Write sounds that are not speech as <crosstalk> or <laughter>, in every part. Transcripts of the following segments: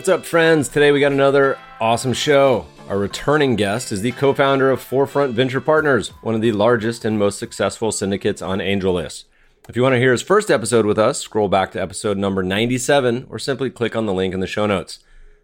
What's up, friends? Today we got another awesome show. Our returning guest is the co founder of Forefront Venture Partners, one of the largest and most successful syndicates on AngelList. If you want to hear his first episode with us, scroll back to episode number 97 or simply click on the link in the show notes.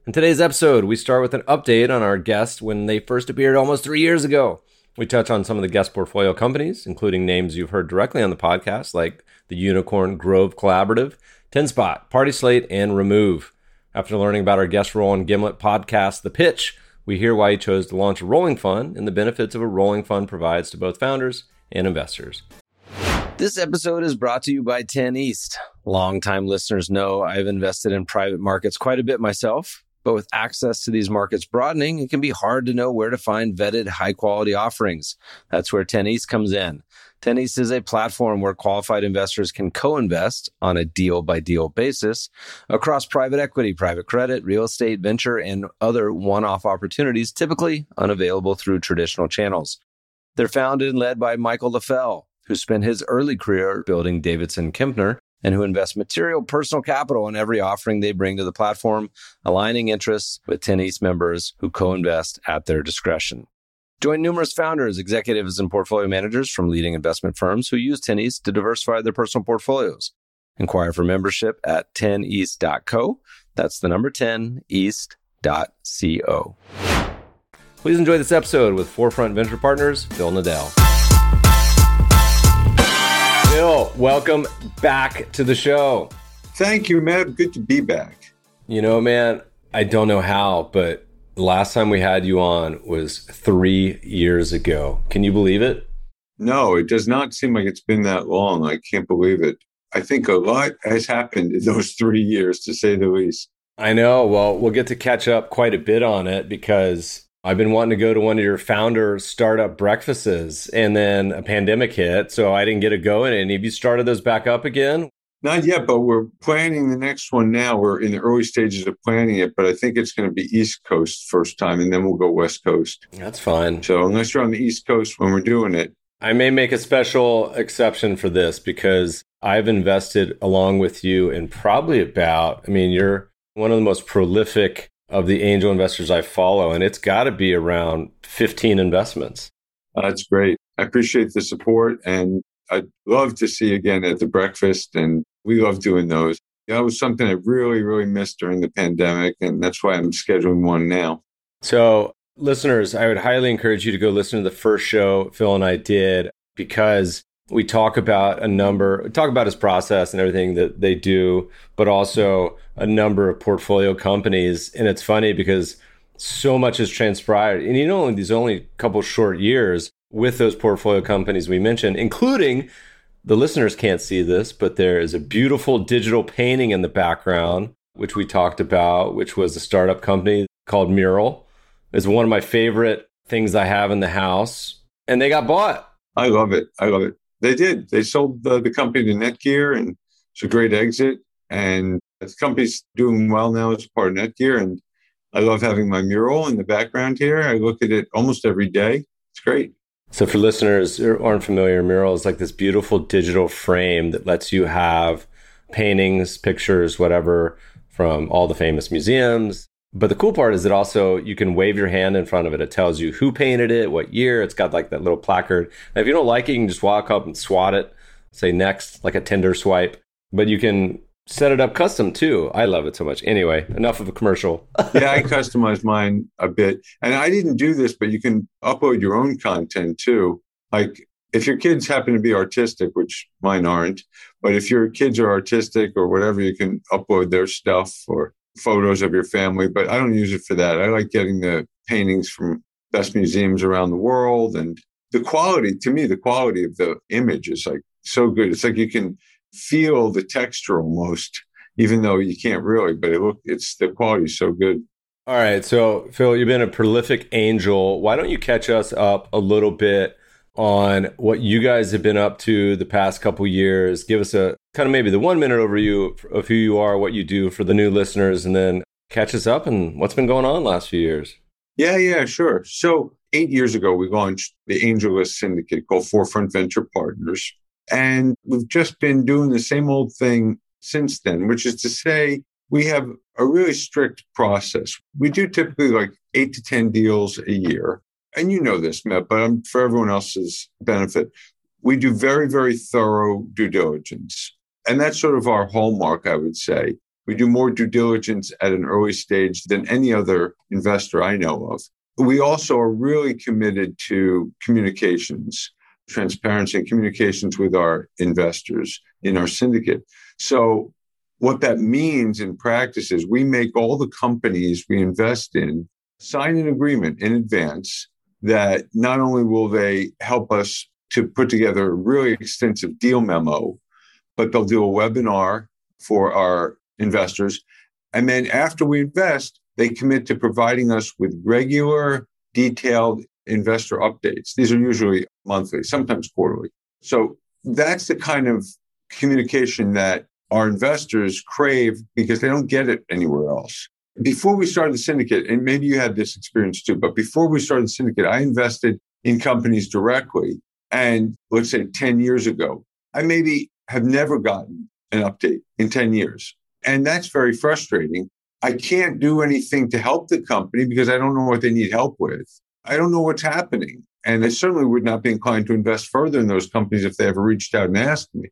In today's episode, we start with an update on our guest when they first appeared almost three years ago. We touch on some of the guest portfolio companies, including names you've heard directly on the podcast, like the Unicorn Grove Collaborative, TenSpot, Party Slate, and Remoov. After learning about our guest role on Gimlet podcast, The Pitch, we hear why he chose to launch a rolling fund and the benefits of a rolling fund provides to both founders and investors. This episode is brought to you by 10 East. Longtime listeners know I've invested in private markets quite a bit myself. But with access to these markets broadening, it can be hard to know where to find vetted high quality offerings. That's where 10 East comes in. 10 East is a platform where qualified investors can co-invest on a deal by deal basis across private equity, private credit, real estate, venture, and other one-off opportunities typically unavailable through traditional channels. They're founded and led by Michael Leffell, who spent his early career building Davidson Kempner and who invest material personal capital in every offering they bring to the platform, aligning interests with 10 East members who co-invest at their discretion. Join numerous founders, executives, and portfolio managers from leading investment firms who use 10 East to diversify their personal portfolios. Inquire for membership at 10east.co. That's the number 10 east.co. Please enjoy this episode with Forefront Venture Partners, Phil Nadel. Phil, welcome back to the show. Thank you, Meb. Good to be back. You know, man, I don't know how, but last time we had you on was three years ago. Can you believe it? No, it does not seem like it's been that long. I can't believe it. I think a lot has happened in those three years, to say the least. I know. Well, we'll get to catch up quite a bit on it because I've been wanting to go to one of your founder startup breakfasts and then a pandemic hit. So I didn't get to go. And have you started those back up again? Not yet, but we're planning the next one now. We're in the early stages of planning it, but I think it's going to be East Coast first time and then we'll go West Coast. That's fine. So unless you're on the East Coast when we're doing it. I may make a special exception for this because I've invested along with you in probably about, I mean, you're one of the most prolific of the angel investors I follow, and it's got to be around 15 investments. That's great. I appreciate the support, and I'd love to see you again at the breakfast. And we love doing those. That was something I really, really missed during the pandemic, and that's why I'm scheduling one now. So, listeners, I would highly encourage you to go listen to the first show Phil and I did because we talk about a number talk about his process and everything that they do but also a number of portfolio companies and it's funny because so much has transpired and you know in these only couple short years with those portfolio companies we mentioned including the listeners can't see this but there is a beautiful digital painting in the background which we talked about which was a startup company called mural it's one of my favorite things i have in the house and they got bought I love it. I love it. They did. They sold the, the company to Netgear, and it's a great exit. And the company's doing well now as part of Netgear. And I love having my mural in the background here. I look at it almost every day. It's great. So, for listeners who aren't familiar, mural is like this beautiful digital frame that lets you have paintings, pictures, whatever from all the famous museums, but the cool part is that also you can wave your hand in front of it. It tells you who painted it, what year. It's got like that little placard. If you don't like it, you can just walk up and swat it, say next, like a Tinder swipe. But you can set it up custom too. I love it so much. Anyway, enough of a commercial. <laughs> yeah, I customized mine a bit. And I didn't do this, but you can upload your own content too. Like if your kids happen to be artistic, which mine aren't, but if your kids are artistic or whatever, you can upload their stuff or photos of your family, but I don't use it for that. I like getting the paintings from best museums around the world and the quality to me the quality of the image is like so good it's like you can feel the texture almost even though you can't really, but it look it's the quality's so good. All right. So, Phil, you've been a prolific angel. Why don't you catch us up a little bit on what you guys have been up to the past couple years? Give us a kind of maybe the one minute overview of who you are, what you do for the new listeners, and then catch us up and what's been going on last few years. Yeah, yeah, sure. So, eight years ago, we launched the AngelList Syndicate called Forefront Venture Partners. And we've just been doing the same old thing since then, which is to say, we have a really strict process. We do typically like eight to 10 deals a year. And you know this, Meb, but I'm, for everyone else's benefit, we do very, very thorough due diligence. And that's sort of our hallmark, I would say. We do more due diligence at an early stage than any other investor I know of. We also are really committed to communications, transparency and communications with our investors in our syndicate. So what that means in practice is we make all the companies we invest in sign an agreement in advance that not only will they help us to put together a really extensive deal memo, but they'll do a webinar for our investors. And then after we invest, they commit to providing us with regular, detailed investor updates. These are usually monthly, sometimes quarterly. So that's the kind of communication that our investors crave because they don't get it anywhere else. Before we started the syndicate, and maybe you had this experience too, but before we started the syndicate, I invested in companies directly. And let's say 10 years ago, I maybe have never gotten an update in 10 years. And that's very frustrating. I can't do anything to help the company because I don't know what they need help with. I don't know what's happening. And I certainly would not be inclined to invest further in those companies if they ever reached out and asked me.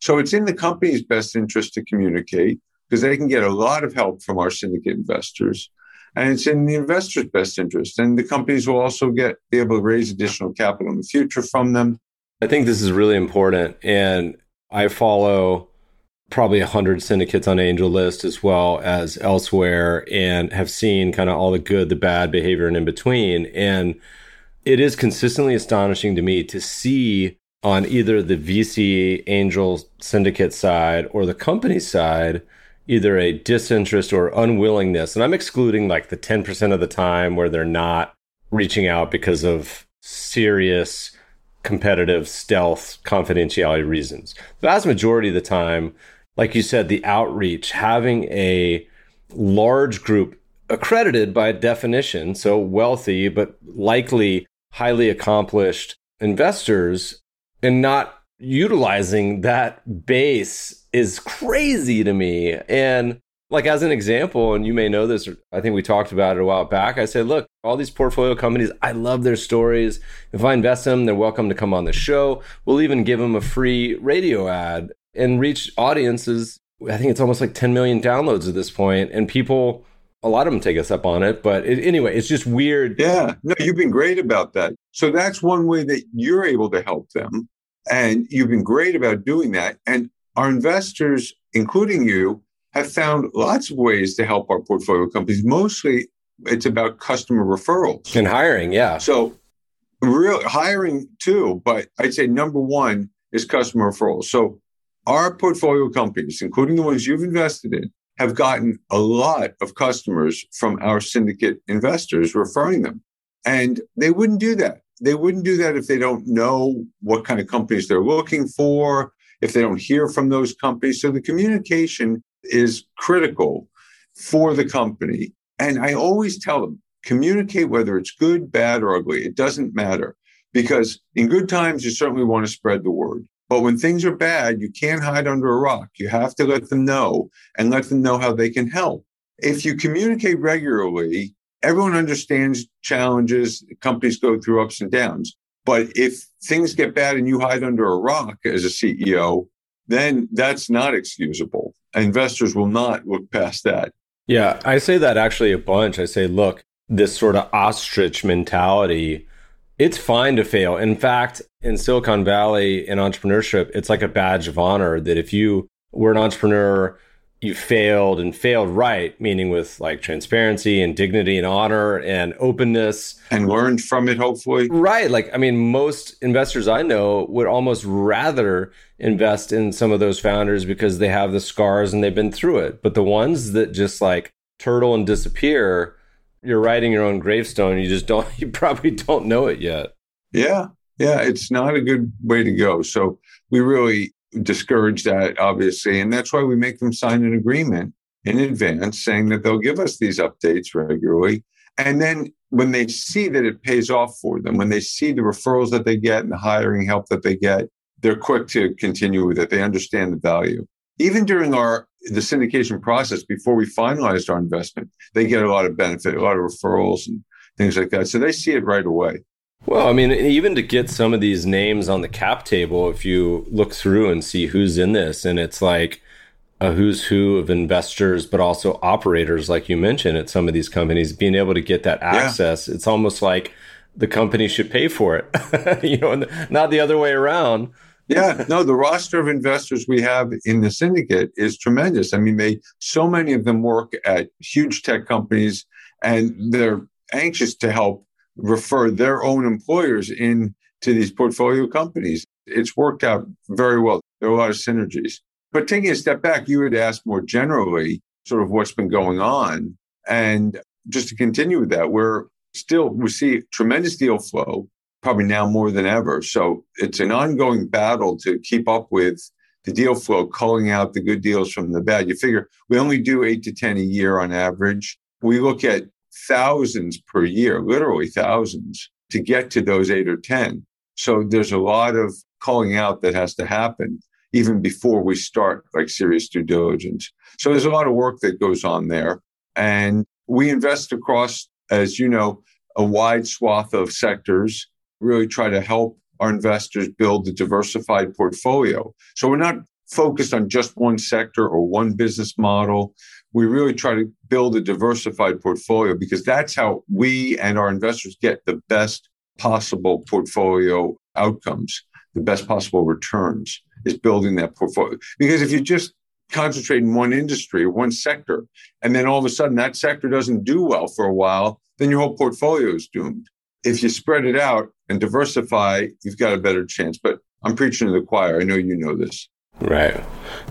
So it's in the company's best interest to communicate because they can get a lot of help from our syndicate investors. And it's in the investor's best interest. And the companies will also get be able to raise additional capital in the future from them. I think this is really important. And I follow probably 100 syndicates on AngelList as well as elsewhere and have seen kind of all the good, the bad behavior and in between. And it is consistently astonishing to me to see on either the VC angel syndicate side or the company side, either a disinterest or unwillingness. And I'm excluding like the 10% of the time where they're not reaching out because of serious competitive stealth confidentiality reasons. The vast majority of the time, like you said, the outreach, having a large group accredited by definition, so wealthy, but likely highly accomplished investors and not utilizing that base is crazy to me. And like as an example, and you may know this, I think we talked about it a while back. I said, look, all these portfolio companies, I love their stories. If I invest in them, they're welcome to come on the show. We'll even give them a free radio ad and reach audiences. I think it's almost like 10 million downloads at this point, and people a lot of them take us up on it. But it, anyway, it's just weird. Yeah, no, you've been great about that. So that's one way that you're able to help them. And you've been great about doing that. And our investors, including you, have found lots of ways to help our portfolio companies. Mostly it's about customer referrals and hiring. Yeah. So real hiring too, but I'd say number one is customer referrals. So our portfolio companies, including the ones you've invested in, have gotten a lot of customers from our syndicate investors referring them. And they wouldn't do that. They wouldn't do that if they don't know what kind of companies they're looking for, if they don't hear from those companies. So the communication is critical for the company. And I always tell them communicate whether it's good, bad, or ugly. It doesn't matter because in good times, you certainly want to spread the word. But when things are bad, you can't hide under a rock. You have to let them know and let them know how they can help. If you communicate regularly, everyone understands challenges. Companies go through ups and downs. But if things get bad and you hide under a rock as a CEO, then that's not excusable. Investors will not look past that. Yeah, I say that actually a bunch. I say, look, this sort of ostrich mentality it's fine to fail. In fact, in Silicon Valley in entrepreneurship, it's like a badge of honor that if you were an entrepreneur you failed and failed right, meaning with like transparency and dignity and honor and openness. And learned from it, hopefully. Right. Like, I mean, most investors I know would almost rather invest in some of those founders because they have the scars and they've been through it. But the ones that just like turtle and disappear, you're writing your own gravestone. You just don't, <laughs> you probably don't know it yet. Yeah. Yeah. It's not a good way to go. So we really discourage that, obviously. And that's why we make them sign an agreement in advance saying that they'll give us these updates regularly. And then when they see that it pays off for them, when they see the referrals that they get and the hiring help that they get, they're quick to continue with it. They understand the value. Even during our the syndication process before we finalized our investment, they get a lot of benefit, a lot of referrals and things like that. So they see it right away. Well, I mean, even to get some of these names on the cap table, if you look through and see who's in this, and it's like a who's who of investors, but also operators, like you mentioned at some of these companies, being able to get that access, yeah. it's almost like the company should pay for it, <laughs> you know, not the other way around. Yeah, no, the roster of investors we have in the syndicate is tremendous. I mean, they so many of them work at huge tech companies and they're anxious to help refer their own employers in to these portfolio companies. It's worked out very well. There are a lot of synergies. But taking a step back, you had asked more generally sort of what's been going on. And just to continue with that, we're still, we see tremendous deal flow, probably now more than ever. So it's an ongoing battle to keep up with the deal flow, culling out the good deals from the bad. You figure we only do eight to 10 a year on average. We look at thousands per year, literally thousands, to get to those eight or 10. So there's a lot of calling out that has to happen even before we start like serious due diligence. So there's a lot of work that goes on there. And we invest across, as you know, a wide swath of sectors, really try to help our investors build a diversified portfolio. So we're not focused on just one sector or one business model we really try to build a diversified portfolio because that's how we and our investors get the best possible portfolio outcomes, the best possible returns is building that portfolio. Because if you just concentrate in one industry or one sector, and then all of a sudden that sector doesn't do well for a while, then your whole portfolio is doomed. If you spread it out and diversify, you've got a better chance. But I'm preaching to the choir. I know you know this. Right.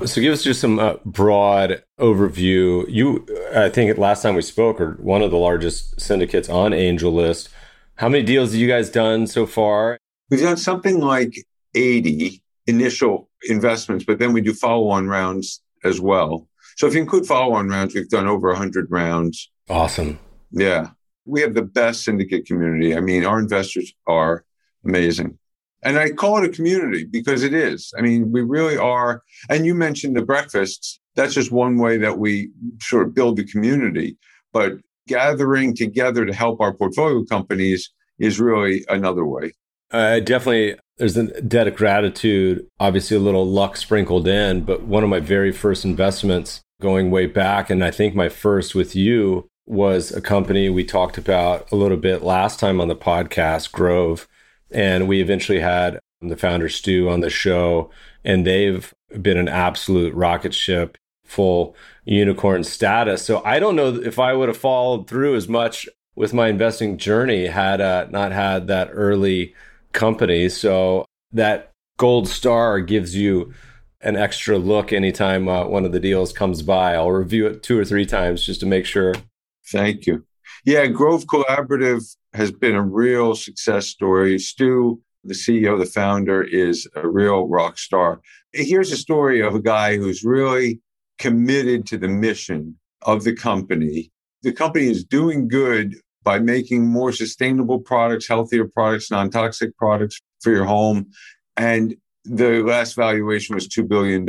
So give us just some uh, broad overview. You, I think last time we spoke, are one of the largest syndicates on Angel List. How many deals have you guys done so far? We've done something like 80 initial investments, but then we do follow on rounds as well. So if you include follow on rounds, we've done over 100 rounds. Awesome. Yeah. We have the best syndicate community. I mean, our investors are amazing. And I call it a community because it is. I mean, we really are. And you mentioned the breakfasts. That's just one way that we sort of build the community. But gathering together to help our portfolio companies is really another way. Uh, definitely, there's a debt of gratitude, obviously, a little luck sprinkled in. But one of my very first investments going way back, and I think my first with you was a company we talked about a little bit last time on the podcast, Grove and we eventually had the founder Stu on the show, and they've been an absolute rocket ship, full unicorn status. So I don't know if I would have followed through as much with my investing journey had uh, not had that early company. So that gold star gives you an extra look anytime uh, one of the deals comes by. I'll review it two or three times just to make sure. Thank you. Yeah, Grove Collaborative has been a real success story. Stu, the CEO, the founder, is a real rock star. Here's a story of a guy who's really committed to the mission of the company. The company is doing good by making more sustainable products, healthier products, non toxic products for your home. And the last valuation was $2 billion.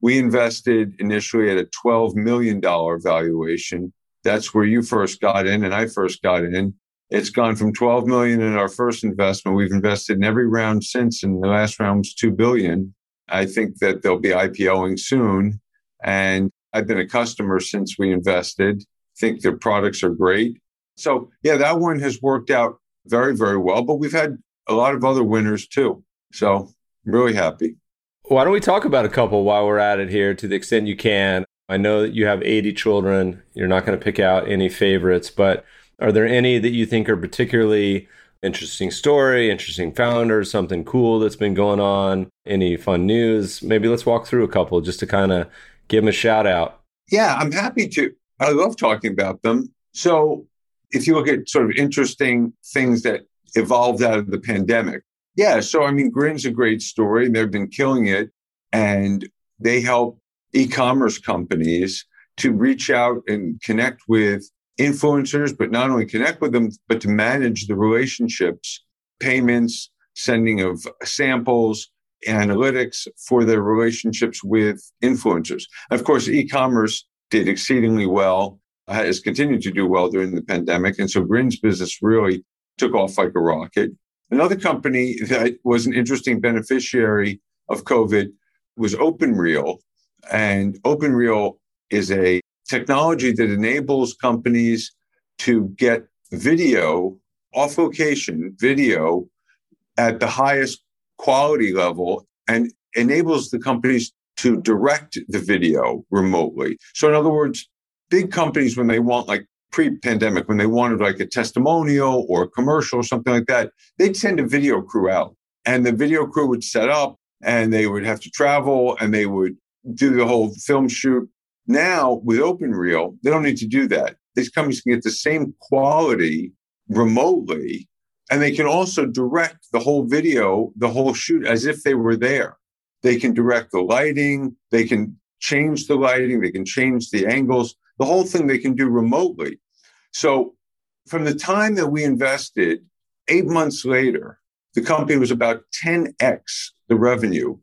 We invested initially at a $12 million valuation. That's where you first got in and I first got in. It's gone from 12 million in our first investment. We've invested in every round since, and the last round was 2 billion. I think that they'll be IPOing soon. And I've been a customer since we invested. Think their products are great. So yeah, that one has worked out very, very well. But we've had a lot of other winners too. So I'm really happy. Why don't we talk about a couple while we're at it here to the extent you can? I know that you have 80 children. You're not going to pick out any favorites, but are there any that you think are particularly interesting story, interesting founder, something cool that's been going on, any fun news? Maybe let's walk through a couple just to kind of give them a shout out. Yeah, I'm happy to. I love talking about them. So, if you look at sort of interesting things that evolved out of the pandemic, yeah. So, I mean, Grin's a great story. They've been killing it, and they help e-commerce companies to reach out and connect with influencers, but not only connect with them, but to manage the relationships, payments, sending of samples, analytics for their relationships with influencers. Of course, e-commerce did exceedingly well, has continued to do well during the pandemic. And so Grin's business really took off like a rocket. Another company that was an interesting beneficiary of COVID was OpenReel. And OpenReel is a technology that enables companies to get video off location video at the highest quality level and enables the companies to direct the video remotely. So, in other words, big companies, when they want like pre pandemic, when they wanted like a testimonial or a commercial or something like that, they'd send a video crew out and the video crew would set up and they would have to travel and they would do the whole film shoot. Now with OpenReel, they don't need to do that. These companies can get the same quality remotely and they can also direct the whole video, the whole shoot as if they were there. They can direct the lighting, they can change the lighting, they can change the angles, the whole thing they can do remotely. So from the time that we invested, eight months later, the company was about 10x the revenue,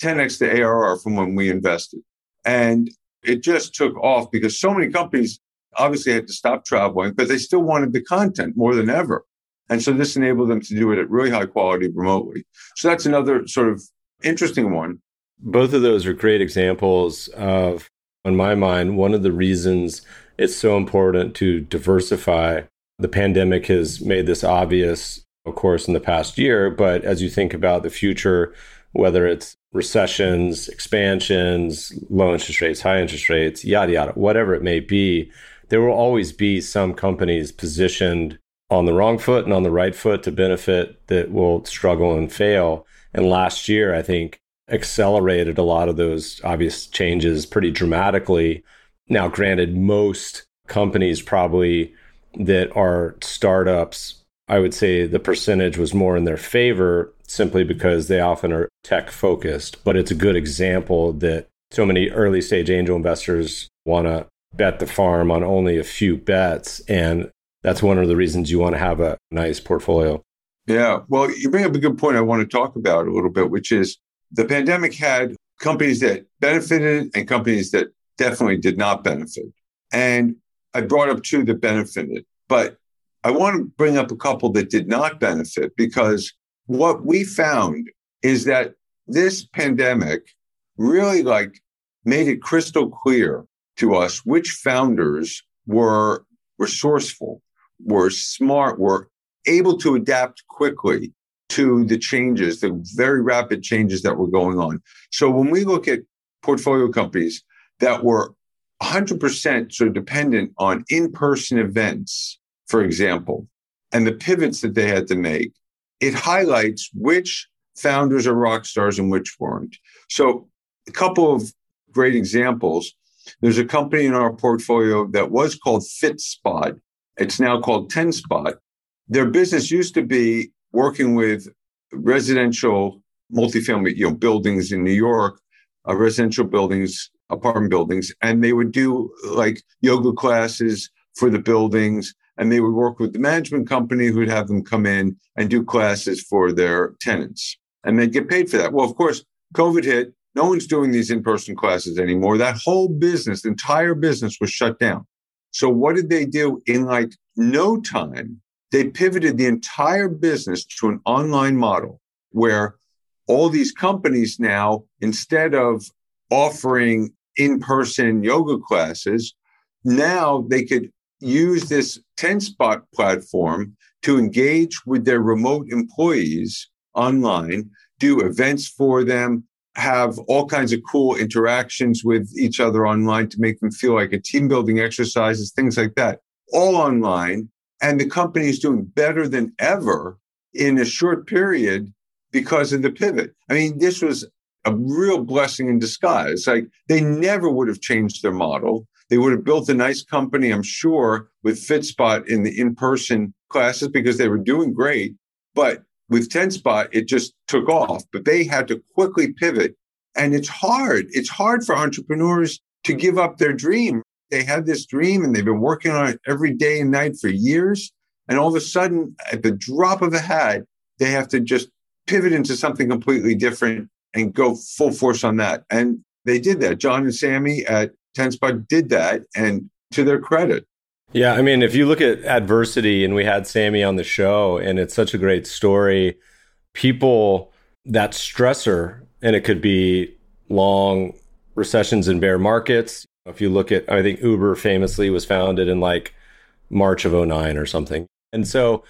10x the ARR from when we invested. And it just took off because so many companies obviously had to stop traveling, but they still wanted the content more than ever. And so this enabled them to do it at really high quality remotely. So that's another sort of interesting one. Both of those are great examples of, in my mind, one of the reasons it's so important to diversify. The pandemic has made this obvious, of course, in the past year. But as you think about the future, whether it's recessions, expansions, low interest rates, high interest rates, yada, yada, whatever it may be, there will always be some companies positioned on the wrong foot and on the right foot to benefit that will struggle and fail. And last year, I think, accelerated a lot of those obvious changes pretty dramatically. Now, granted, most companies probably that are startups, I would say the percentage was more in their favor simply because they often are tech focused. But it's a good example that so many early stage angel investors want to bet the farm on only a few bets. And that's one of the reasons you want to have a nice portfolio. Yeah. Well, you bring up a good point I want to talk about a little bit, which is the pandemic had companies that benefited and companies that definitely did not benefit. And I brought up two that benefited, but I want to bring up a couple that did not benefit because what we found is that this pandemic really like made it crystal clear to us which founders were resourceful were smart, were able to adapt quickly to the changes, the very rapid changes that were going on. So when we look at portfolio companies that were 100% sort of dependent on in-person events, for example, and the pivots that they had to make, it highlights which founders are rock stars and which weren't. So a couple of great examples. There's a company in our portfolio that was called FitSpot. It's now called 10 Spot. Their business used to be working with residential multifamily you know, buildings in New York, uh, residential buildings, apartment buildings, and they would do like yoga classes for the buildings. And they would work with the management company who'd have them come in and do classes for their tenants. And they'd get paid for that. Well, of course, COVID hit. No one's doing these in person classes anymore. That whole business, the entire business was shut down. So what did they do in like no time? They pivoted the entire business to an online model where all these companies now, instead of offering in-person yoga classes, now they could use this 10 spot platform to engage with their remote employees online, do events for them, have all kinds of cool interactions with each other online to make them feel like a team building exercises, things like that, all online. And the company is doing better than ever in a short period because of the pivot. I mean, this was a real blessing in disguise. Like they never would have changed their model. They would have built a nice company, I'm sure, with FitSpot in the in person classes because they were doing great. But with TenSpot, it just took off. But they had to quickly pivot. And it's hard. It's hard for entrepreneurs to give up their dream. They had this dream and they've been working on it every day and night for years. And all of a sudden, at the drop of a hat, they have to just pivot into something completely different and go full force on that. And they did that. John and Sammy at TenSpot did that, and to their credit. Yeah, I mean, if you look at adversity, and we had Sammy on the show, and it's such a great story, people, that stressor, and it could be long recessions and bear markets. If you look at, I think Uber famously was founded in like March of 09 or something. And so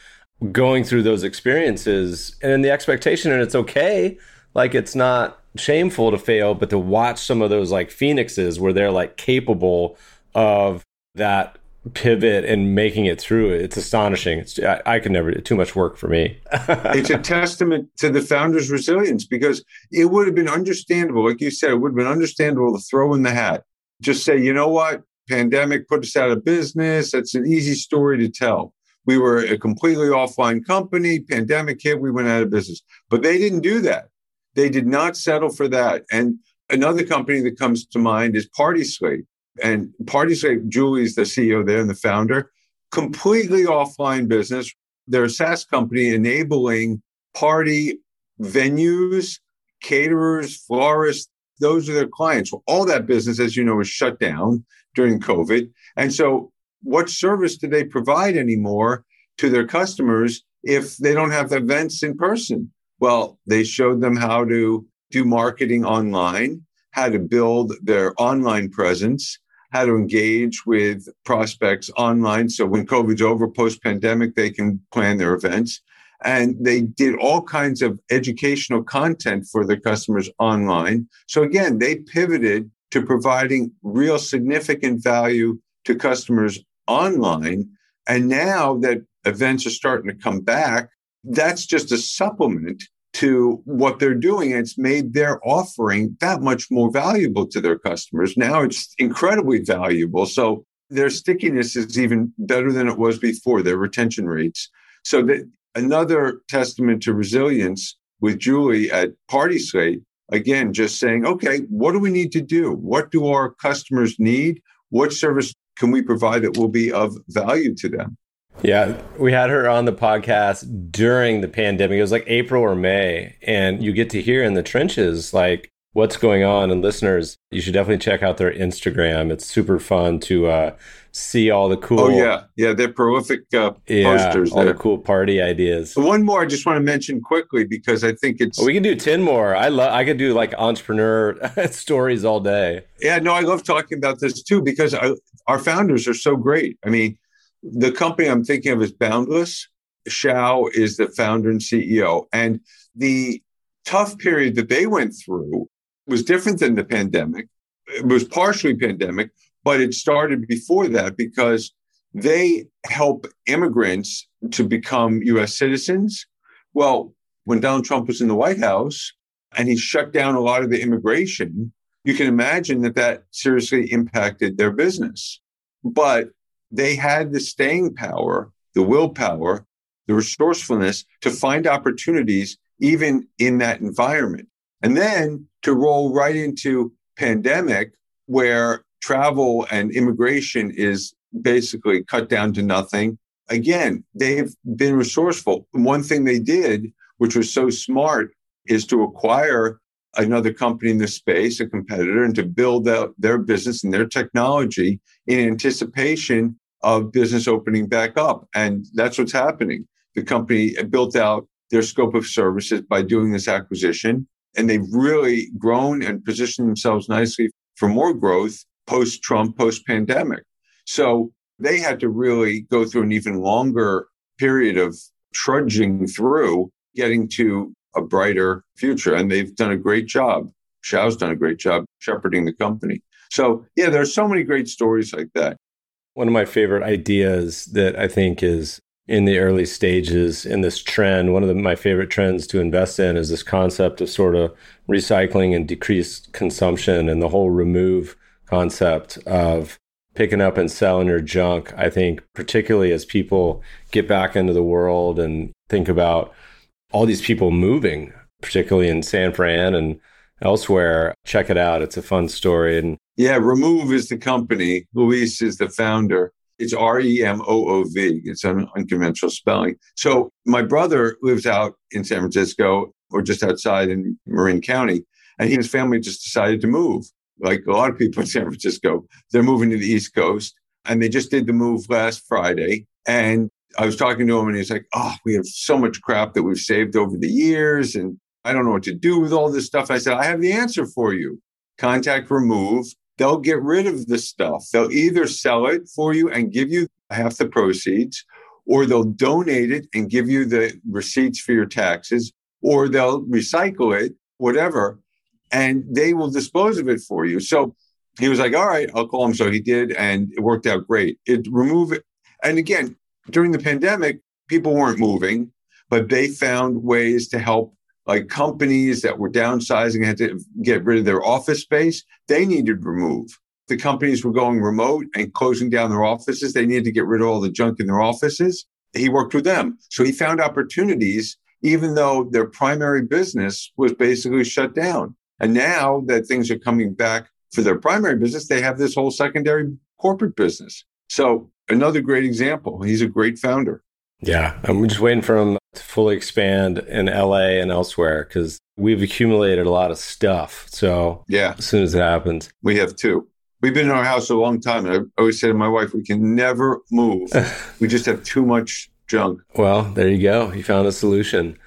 going through those experiences and the expectation, and it's okay, like it's not shameful to fail, but to watch some of those like phoenixes where they're like capable of that pivot and making it through it's astonishing. It's i, I could never too much work for me. <laughs> It's a testament to the founders resilience because it would have been understandable like you said it would have been understandable to throw in the hat. Just say you know what? Pandemic put us out of business. That's an easy story to tell. We were a completely offline company. Pandemic hit. We went out of business. But they didn't do that they did not settle for that. And another company that comes to mind is Party Slate. And Party Slate, Julie's the CEO there and the founder, completely offline business. They're a SaaS company enabling party venues, caterers, florists. Those are their clients. Well, all that business, as you know, is shut down during COVID. And so, what service do they provide anymore to their customers if they don't have the events in person? Well, they showed them how to do marketing online, how to build their online presence, how to engage with prospects online. So when COVID's over, post pandemic, they can plan their events. And they did all kinds of educational content for their customers online. So again, they pivoted to providing real significant value to customers online. And now that events are starting to come back, that's just a supplement to what they're doing. It's made their offering that much more valuable to their customers. Now it's incredibly valuable. So their stickiness is even better than it was before, their retention rates. So that another testament to resilience with Julie at Party Slate, again, just saying, okay, what do we need to do? What do our customers need? What service can we provide that will be of value to them? Yeah, we had her on the podcast during the pandemic. It was like April or May, and you get to hear in the trenches like what's going on. And listeners, you should definitely check out their Instagram. It's super fun to uh, see all the cool. Oh yeah, yeah, they're prolific uh, yeah, posters. All there. the cool party ideas. One more, I just want to mention quickly because I think it's. we can do ten more. I love. I could do like entrepreneur <laughs> stories all day. Yeah, no, I love talking about this too because I, our founders are so great. I mean the company I'm thinking of is Boundless. Xiao is the founder and CEO. And the tough period that they went through was different than the pandemic. It was partially pandemic, but it started before that because they help immigrants to become US citizens. Well, when Donald Trump was in the White House and he shut down a lot of the immigration, you can imagine that that seriously impacted their business. But they had the staying power, the willpower, the resourcefulness to find opportunities even in that environment. And then to roll right into pandemic where travel and immigration is basically cut down to nothing. Again, they've been resourceful. One thing they did, which was so smart, is to acquire another company in the space, a competitor, and to build out their business and their technology in anticipation of business opening back up. And that's what's happening. The company built out their scope of services by doing this acquisition, and they've really grown and positioned themselves nicely for more growth post Trump, post pandemic. So they had to really go through an even longer period of trudging through getting to a brighter future. And they've done a great job. Xiao's done a great job shepherding the company. So, yeah, there's so many great stories like that. One of my favorite ideas that I think is in the early stages in this trend, one of the, my favorite trends to invest in is this concept of sort of recycling and decreased consumption and the whole Remoov concept of picking up and selling your junk. I think, particularly as people get back into the world and think about all these people moving, particularly in San Fran and elsewhere. Check it out. It's a fun story. And yeah, Remoov is the company. Luis is the founder. It's R E M O O V. It's an unconventional spelling. So my brother lives out in San Francisco or just outside in Marin County, and he and his family just decided to move. Like a lot of people in San Francisco, they're moving to the East Coast, and they just did the move last Friday. And I was talking to him, and he's like, "Oh, we have so much crap that we've saved over the years, and I don't know what to do with all this stuff." I said, "I have the answer for you. Contact Remoov they'll get rid of the stuff. They'll either sell it for you and give you half the proceeds, or they'll donate it and give you the receipts for your taxes, or they'll recycle it, whatever, and they will dispose of it for you. So he was like, All right, I'll call him. So he did, and it worked out great. It remove it. And again, during the pandemic, people weren't moving, but they found ways to help like companies that were downsizing had to get rid of their office space, they needed to remove. The companies were going remote and closing down their offices. They needed to get rid of all the junk in their offices. He worked with them. So he found opportunities, even though their primary business was basically shut down. And now that things are coming back for their primary business, they have this whole secondary corporate business. So another great example. He's a great founder. Yeah, I'm just waiting for him to fully expand in LA and elsewhere because we've accumulated a lot of stuff. So yeah, as soon as it happens, we have two. We've been in our house a long time. And I always say to my wife, we can never move. <laughs> we just have too much junk. Well, there you go. You found a solution.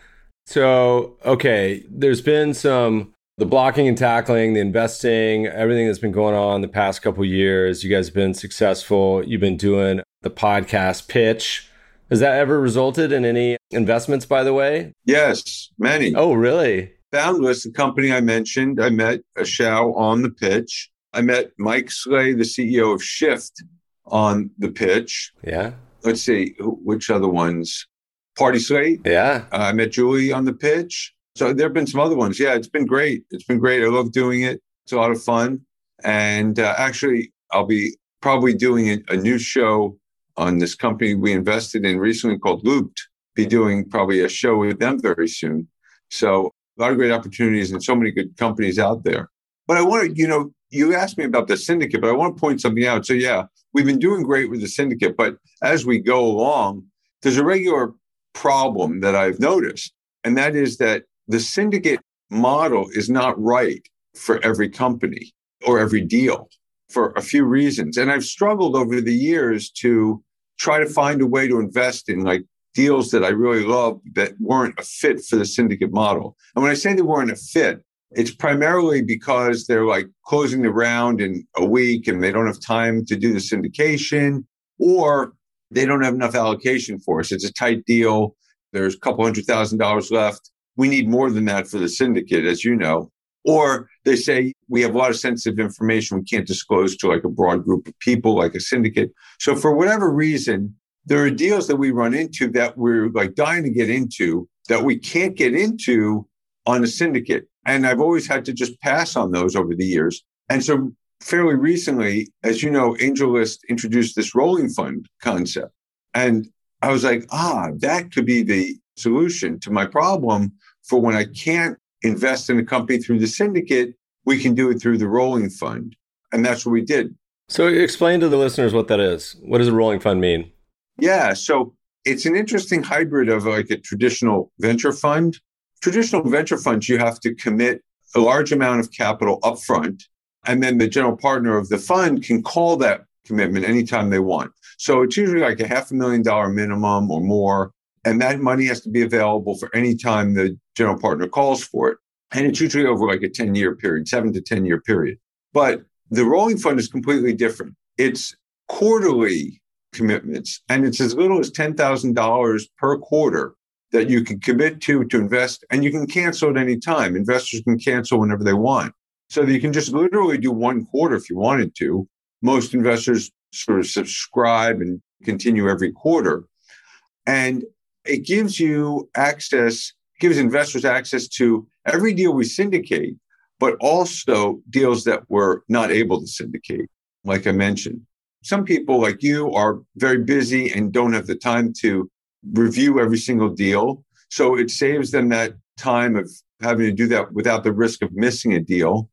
So, okay, there's been some the blocking and tackling, the investing, everything that's been going on the past couple years. You guys have been successful. You've been doing the podcast pitch has that ever resulted in any investments, by the way? Yes, many. Oh, really? Boundless, the company I mentioned, I met a Xiao on the pitch. I met Mike Slay, the CEO of Shift, on the pitch. Yeah. Let's see, which other ones? Party Slate. Yeah. Uh, I met Julie on the pitch. So there have been some other ones. Yeah, it's been great. It's been great. I love doing it. It's a lot of fun. And uh, actually, I'll be probably doing a, a new show on this company we invested in recently called Looped. Be doing probably a show with them very soon. So a lot of great opportunities and so many good companies out there. But I want to, you know, you asked me about the syndicate, but I want to point something out. So yeah, we've been doing great with the syndicate, but as we go along, there's a regular problem that I've noticed, and that is that the syndicate model is not right for every company or every deal for a few reasons. And I've struggled over the years to try to find a way to invest in like deals that I really love that weren't a fit for the syndicate model. And when I say they weren't a fit, it's primarily because they're like closing the round in a week and they don't have time to do the syndication or they don't have enough allocation for us. It's a tight deal. There's a couple hundred thousand dollars left. We need more than that for the syndicate, as you know. Or they say we have a lot of sensitive information we can't disclose to like a broad group of people, like a syndicate. So for whatever reason, there are deals that we run into that we're like dying to get into that we can't get into on a syndicate. And I've always had to just pass on those over the years. And so fairly recently, as you know, AngelList introduced this rolling fund concept. And I was like, ah, that could be the solution to my problem for when I can't invest in a company through the syndicate, we can do it through the rolling fund. And that's what we did. So explain to the listeners what that is. What does a rolling fund mean? Yeah. So it's an interesting hybrid of like a traditional venture fund. Traditional venture funds, you have to commit a large amount of capital upfront. And then the general partner of the fund can call that commitment anytime they want. So it's usually like a half a million dollar minimum or more. And that money has to be available for any time the general partner calls for it. And it's usually over like a 10 year period, seven to 10 year period. But the rolling fund is completely different. It's quarterly commitments, and it's as little as $10,000 per quarter that you can commit to to invest, and you can cancel at any time. Investors can cancel whenever they want. so you can just literally do one quarter if you wanted to. Most investors sort of subscribe and continue every quarter. And it gives you access, gives investors access to every deal we syndicate, but also deals that we're not able to syndicate, like I mentioned. Some people like you are very busy and don't have the time to review every single deal. So it saves them that time of having to do that without the risk of missing a deal.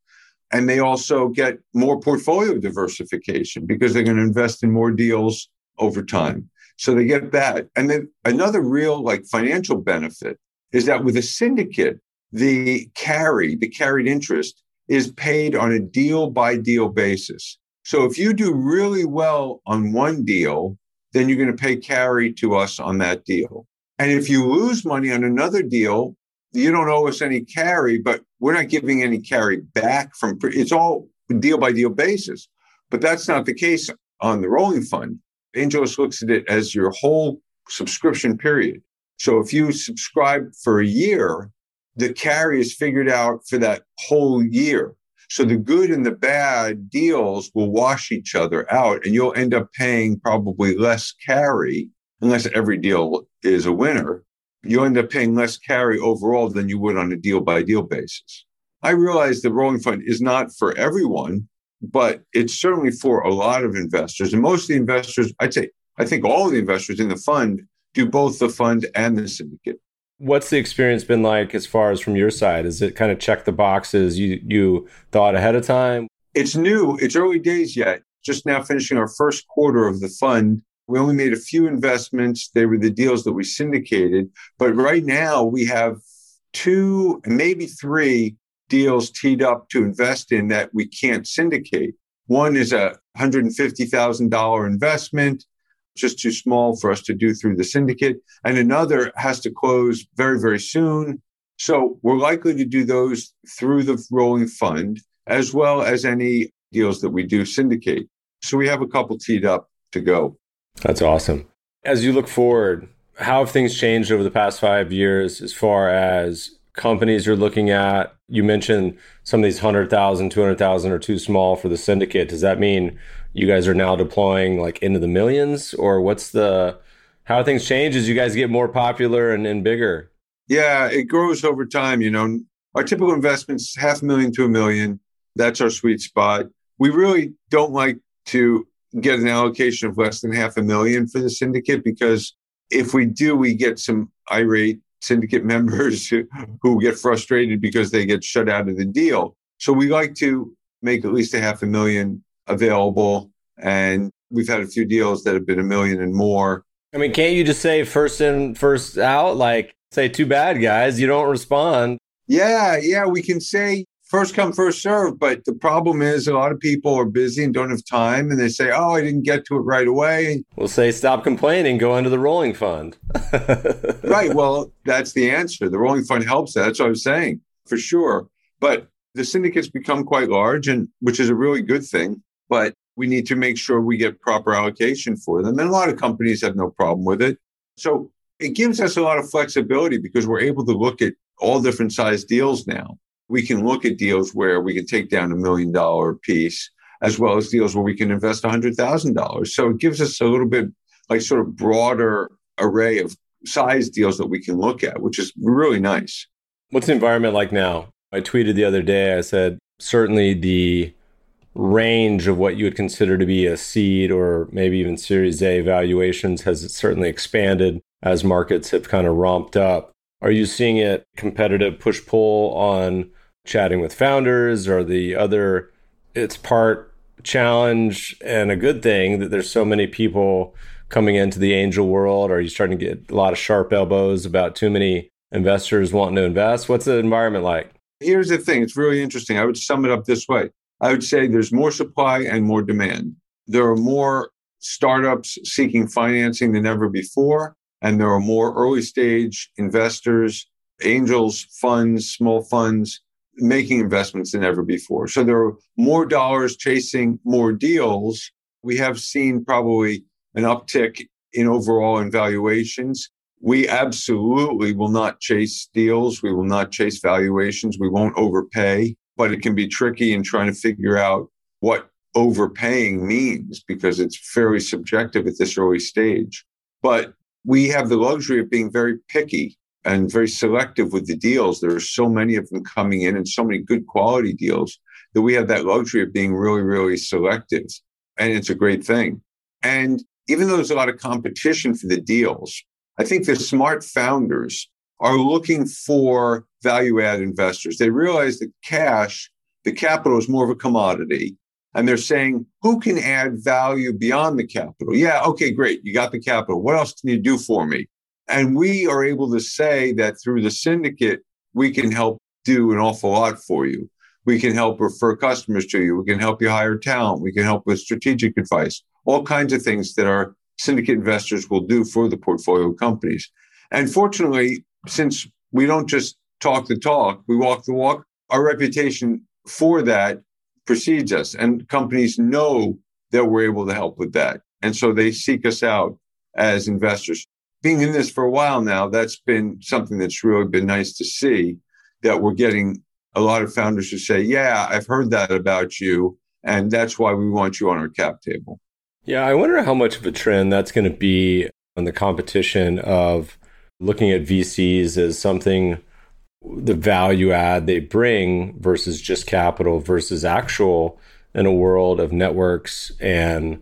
And they also get more portfolio diversification because they're going to invest in more deals over time. So they get that. And then another real like financial benefit is that with a syndicate, the carry, the carried interest is paid on a deal by deal basis. So if you do really well on one deal, then you're going to pay carry to us on that deal. And if you lose money on another deal, you don't owe us any carry, but we're not giving any carry back from it's all deal by deal basis. But that's not the case on the rolling fund. AngelList looks at it as your whole subscription period. So if you subscribe for a year, the carry is figured out for that whole year. So the good and the bad deals will wash each other out, and you'll end up paying probably less carry, unless every deal is a winner. You'll end up paying less carry overall than you would on a deal by deal basis. I realize the rolling fund is not for everyone, but it's certainly for a lot of investors. And most of the investors, I'd say, I think all of the investors in the fund do both the fund and the syndicate. What's the experience been like as far as from your side? Is it kind of check the boxes you you thought ahead of time? It's new. It's early days yet. Just now finishing our first quarter of the fund. We only made a few investments. They were the deals that we syndicated. But right now we have two, maybe three deals teed up to invest in that we can't syndicate. One is a $150,000 investment just too small for us to do through the syndicate. And another has to close very, very soon. So we're likely to do those through the rolling fund as well as any deals that we do syndicate. So we have a couple teed up to go. That's awesome. As you look forward, how have things changed over the past five years as far as companies you're looking at? You mentioned some of these 100,000, 200,000 are too small for the syndicate. Does that mean you guys are now deploying like into the millions? Or what's the how things change as you guys get more popular and, and bigger? Yeah it grows over time you know. Our typical investments half a million to a million. That's our sweet spot. We really don't like to get an allocation of less than half a million for the syndicate because if we do we get some irate syndicate <laughs> members who, who get frustrated because they get shut out of the deal so we like to make at least a half a million available. And we've had a few deals that have been a million and more. I mean, can't you just say first in, first out? Like, say, too bad, guys, you don't respond. Yeah, yeah, we can say first come, first serve. But the problem is a lot of people are busy and don't have time. And they say, oh, I didn't get to it right away. We'll say, stop complaining, go into the rolling fund. <laughs> right. Well, that's the answer. The rolling fund helps that. That's what I was saying, for sure. But the syndicates become quite large, and which is a really good thing but we need to make sure we get proper allocation for them. And a lot of companies have no problem with it. So it gives us a lot of flexibility because we're able to look at all different size deals now. We can look at deals where we can take down a million dollar piece, as well as deals where we can invest $100,000. So it gives us a little bit like sort of broader array of size deals that we can look at, which is really nice. What's the environment like now? I tweeted the other day, I said, certainly the range of what you would consider to be a seed or maybe even Series A valuations has certainly expanded as markets have kind of romped up. Are you seeing it competitive push pull on chatting with founders or the other? It's part challenge and a good thing that there's so many people coming into the angel world. Are you starting to get a lot of sharp elbows about too many investors wanting to invest? What's the environment like? Here's the thing it's really interesting. I would sum it up this way I would say there's more supply and more demand. There are more startups seeking financing than ever before, and there are more early stage investors, angels, funds, small funds making investments than ever before. So there are more dollars chasing more deals. We have seen probably an uptick in overall in valuations. We absolutely will not chase deals. We will not chase valuations. We won't overpay but it can be tricky in trying to figure out what overpaying means because it's fairly subjective at this early stage. But we have the luxury of being very picky and very selective with the deals. There are so many of them coming in and so many good quality deals that we have that luxury of being really, really selective. And it's a great thing. And even though there's a lot of competition for the deals, I think the smart founders are looking for value add investors. They realize that cash, the capital is more of a commodity. And they're saying, who can add value beyond the capital? Yeah, okay, great. You got the capital. What else can you do for me? And we are able to say that through the syndicate, we can help do an awful lot for you. We can help refer customers to you. We can help you hire talent. We can help with strategic advice, all kinds of things that our syndicate investors will do for the portfolio companies. And fortunately, since we don't just talk the talk, we walk the walk, our reputation for that precedes us. And companies know that we're able to help with that. And so they seek us out as investors. Being in this for a while now, that's been something that's really been nice to see that we're getting a lot of founders who say, Yeah, I've heard that about you. And that's why we want you on our cap table. Yeah, I wonder how much of a trend that's going to be on the competition of looking at VCs as something the value add they bring versus just capital versus actual in a world of networks and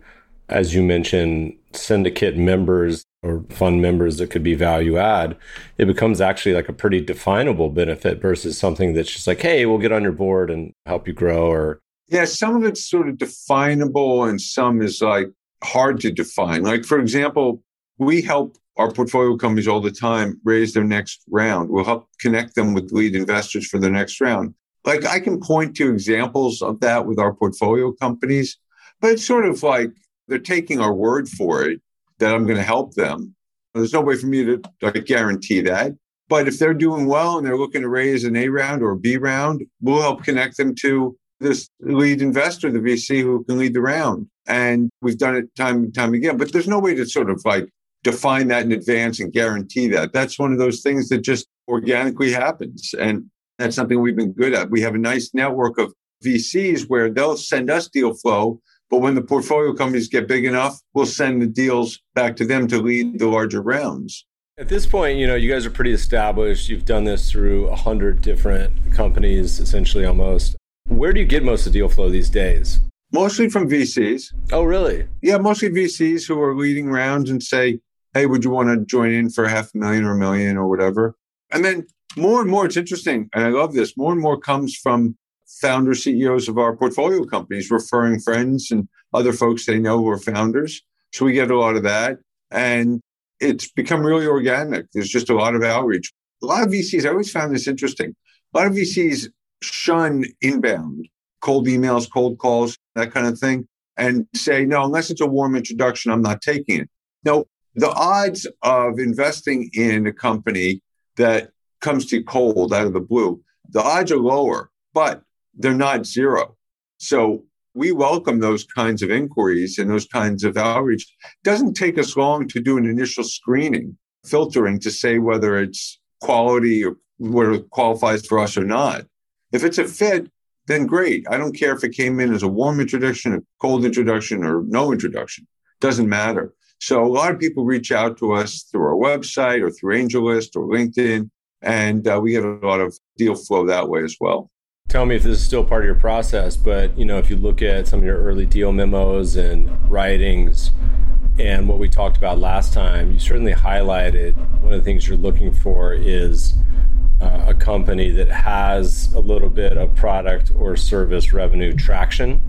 as you mentioned syndicate members or fund members that could be value add it becomes actually like a pretty definable benefit versus something that's just like hey we'll get on your board and help you grow or yeah some of it's sort of definable and some is like hard to define. Like for example we help our portfolio companies all the time raise their next round. We'll help connect them with lead investors for the next round. Like I can point to examples of that with our portfolio companies, but it's sort of like they're taking our word for it that I'm going to help them. There's no way for me to like, guarantee that. But if they're doing well and they're looking to raise an A round or a B round, we'll help connect them to this lead investor, the VC who can lead the round. And we've done it time and time again. But there's no way to sort of like define that in advance and guarantee that. That's one of those things that just organically happens. And that's something we've been good at. We have a nice network of VCs where they'll send us deal flow, but when the portfolio companies get big enough, we'll send the deals back to them to lead the larger rounds. At this point, you know, you guys are pretty established. You've done this through a hundred different companies, essentially almost. Where do you get most of the deal flow these days? Mostly from VCs. Oh, really? Yeah, mostly VCs who are leading rounds and say, hey, would you want to join in for half a million or a million or whatever? And then more and more, it's interesting, and I love this, more and more comes from founder CEOs of our portfolio companies referring friends and other folks they know who are founders. So we get a lot of that. And it's become really organic. There's just a lot of outreach. A lot of VCs, I always found this interesting. A lot of VCs shun inbound, cold emails, cold calls, that kind of thing, and say, no, unless it's a warm introduction, I'm not taking it. No, the odds of investing in a company that comes to cold out of the blue, the odds are lower, but they're not zero. So we welcome those kinds of inquiries and those kinds of outreach. It doesn't take us long to do an initial screening, filtering to say whether it's quality or whether it qualifies for us or not. If it's a fit, then great. I don't care if it came in as a warm introduction, a cold introduction, or no introduction. Doesn't matter. So a lot of people reach out to us through our website or through AngelList or LinkedIn, and uh, we get a lot of deal flow that way as well. Tell me if this is still part of your process, but you know, if you look at some of your early deal memos and writings and what we talked about last time, you certainly highlighted one of the things you're looking for is uh, a company that has a little bit of product or service revenue traction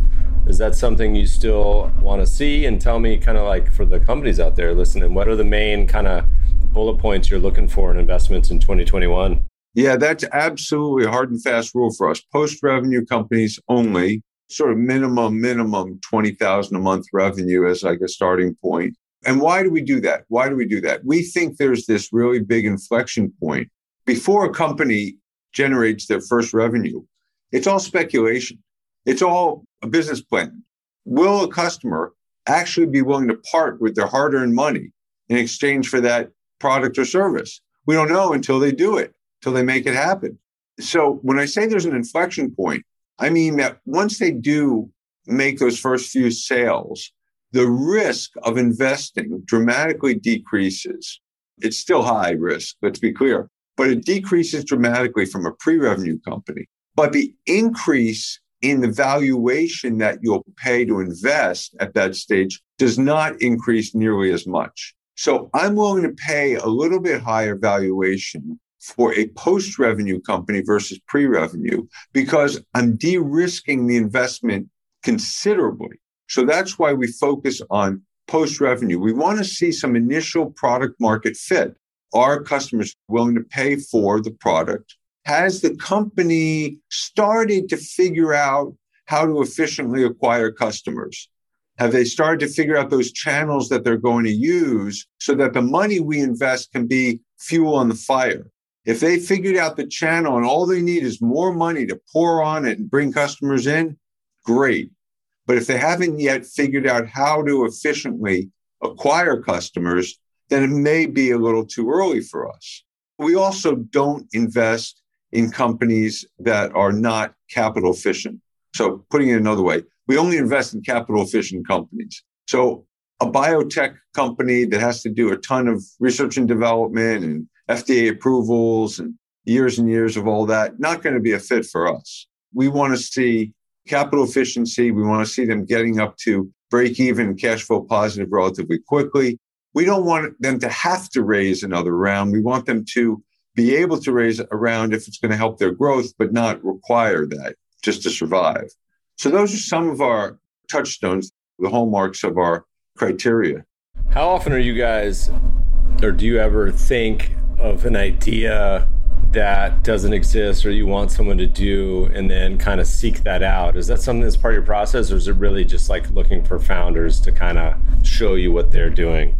is that something you still want to see? And tell me, kind of like for the companies out there listening, what are the main kind of bullet points you're looking for in investments in 2021? Yeah, that's absolutely a hard and fast rule for us. Post revenue companies only, sort of minimum, minimum 20,000 a month revenue as like a starting point. And why do we do that? Why do we do that? We think there's this really big inflection point. Before a company generates their first revenue, it's all speculation. It's all a business plan. Will a customer actually be willing to part with their hard earned money in exchange for that product or service? We don't know until they do it, until they make it happen. So when I say there's an inflection point, I mean that once they do make those first few sales, the risk of investing dramatically decreases. It's still high risk, let's be clear, but it decreases dramatically from a pre revenue company. But the increase in the valuation that you'll pay to invest at that stage does not increase nearly as much. So I'm willing to pay a little bit higher valuation for a post revenue company versus pre revenue because I'm de risking the investment considerably. So that's why we focus on post revenue. We want to see some initial product market fit. Are customers willing to pay for the product? Has the company started to figure out how to efficiently acquire customers? Have they started to figure out those channels that they're going to use so that the money we invest can be fuel on the fire? If they figured out the channel and all they need is more money to pour on it and bring customers in, great. But if they haven't yet figured out how to efficiently acquire customers, then it may be a little too early for us. We also don't invest in companies that are not capital efficient. So, putting it another way, we only invest in capital efficient companies. So, a biotech company that has to do a ton of research and development and FDA approvals and years and years of all that, not going to be a fit for us. We want to see capital efficiency. We want to see them getting up to break even cash flow positive relatively quickly. We don't want them to have to raise another round. We want them to be able to raise a round if it's going to help their growth, but not require that just to survive. So those are some of our touchstones, the hallmarks of our criteria. How often are you guys, or do you ever think of an idea that doesn't exist or you want someone to do and then kind of seek that out is that something that's part of your process or is it really just like looking for founders to kind of show you what they're doing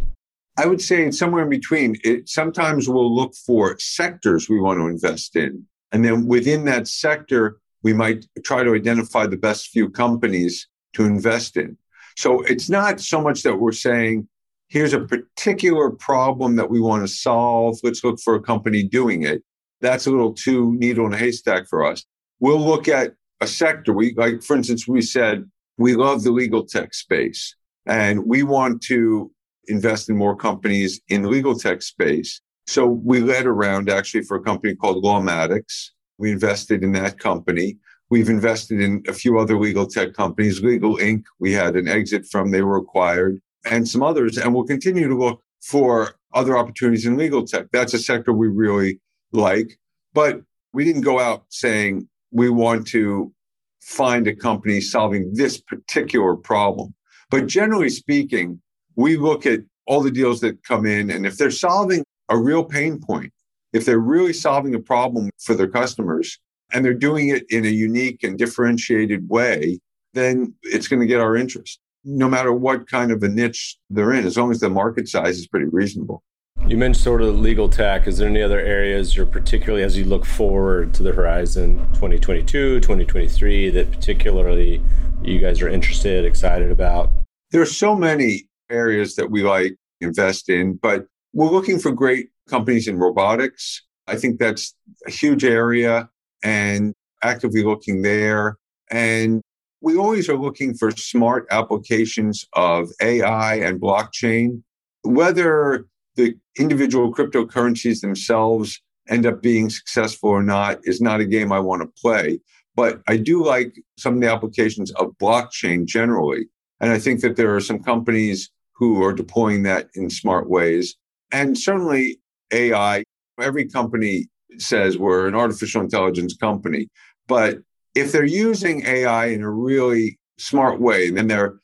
i would say somewhere in between it sometimes we'll look for sectors we want to invest in and then within that sector we might try to identify the best few companies to invest in so it's not so much that we're saying here's a particular problem that we want to solve. Let's look for a company doing it. That's a little too needle in a haystack for us. We'll look at a sector. We like, for instance, we said we love the legal tech space and we want to invest in more companies in the legal tech space. So we led around actually for a company called Lawmatics. We invested in that company. We've invested in a few other legal tech companies. Legal Inc. We had an exit from, they were acquired and some others. And we'll continue to look for other opportunities in legal tech. That's a sector we really like. But we didn't go out saying we want to find a company solving this particular problem. But generally speaking, we look at all the deals that come in, and if they're solving a real pain point, if they're really solving a problem for their customers and they're doing it in a unique and differentiated way, then it's going to get our interest no matter what kind of a niche they're in, as long as the market size is pretty reasonable. You mentioned sort of legal tech. Is there any other areas you're particularly, as you look forward to the horizon 2022, 2023, that particularly you guys are interested, excited about? There are so many areas that we like invest in, but we're looking for great companies in robotics. I think that's a huge area and actively looking there. And we always are looking for smart applications of AI and blockchain. Whether the individual cryptocurrencies themselves end up being successful or not is not a game I want to play. But I do like some of the applications of blockchain generally. And I think that there are some companies who are deploying that in smart ways. And certainly AI, every company says we're an artificial intelligence company, but if they're using AI in a really smart way, then they're